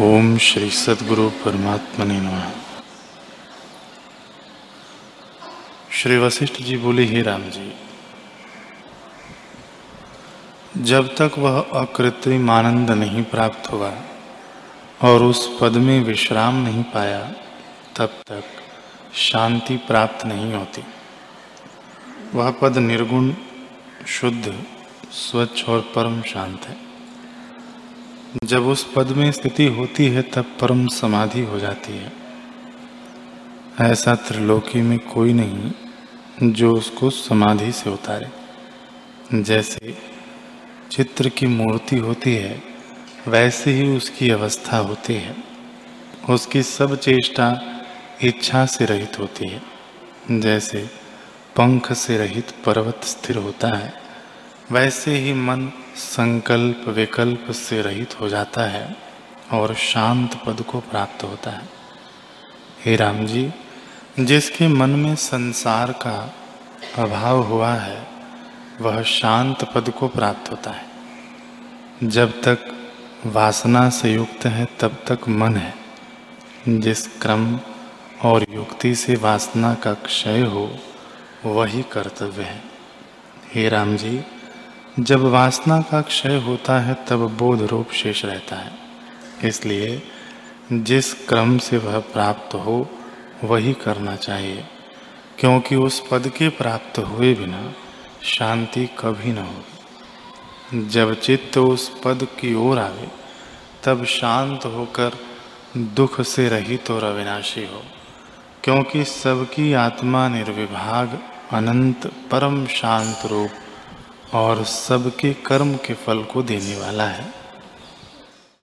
ओम श्री सदगुरु परमात्मा ने नमः। श्री वशिष्ठ जी बोले, हे राम जी, जब तक वह अकृत्रिम आनंद नहीं प्राप्त हुआ और उस पद में विश्राम नहीं पाया, तब तक शांति प्राप्त नहीं होती। वह पद निर्गुण, शुद्ध, स्वच्छ और परम शांत है। जब उस पद में स्थिति होती है, तब परम समाधि हो जाती है। ऐसा त्रिलोकी में कोई नहीं जो उसको समाधि से उतारे। जैसे चित्र की मूर्ति होती है, वैसे ही उसकी अवस्था होती है। उसकी सब चेष्टा इच्छा से रहित होती है। जैसे पंख से रहित पर्वत स्थिर होता है, वैसे ही मन संकल्प विकल्प से रहित हो जाता है और शांत पद को प्राप्त होता है। हे राम जी, जिसके मन में संसार का अभाव हुआ है, वह शांत पद को प्राप्त होता है। जब तक वासना से युक्त है, तब तक मन है। जिस क्रम और युक्ति से वासना का क्षय हो, वही कर्तव्य है। हे राम जी जब वासना का क्षय होता है, तब बोध रूप शेष रहता है। इसलिए जिस क्रम से वह प्राप्त हो, वही करना चाहिए। क्योंकि उस पद के प्राप्त हुए बिना शांति कभी न होगी। जब चित्त उस पद की ओर आवे, तब शांत होकर दुख से रहित और अविनाशी हो। क्योंकि सबकी आत्मा निर्विभाग, अनंत परम शांत रूप और सबके कर्म के फल को देने वाला है।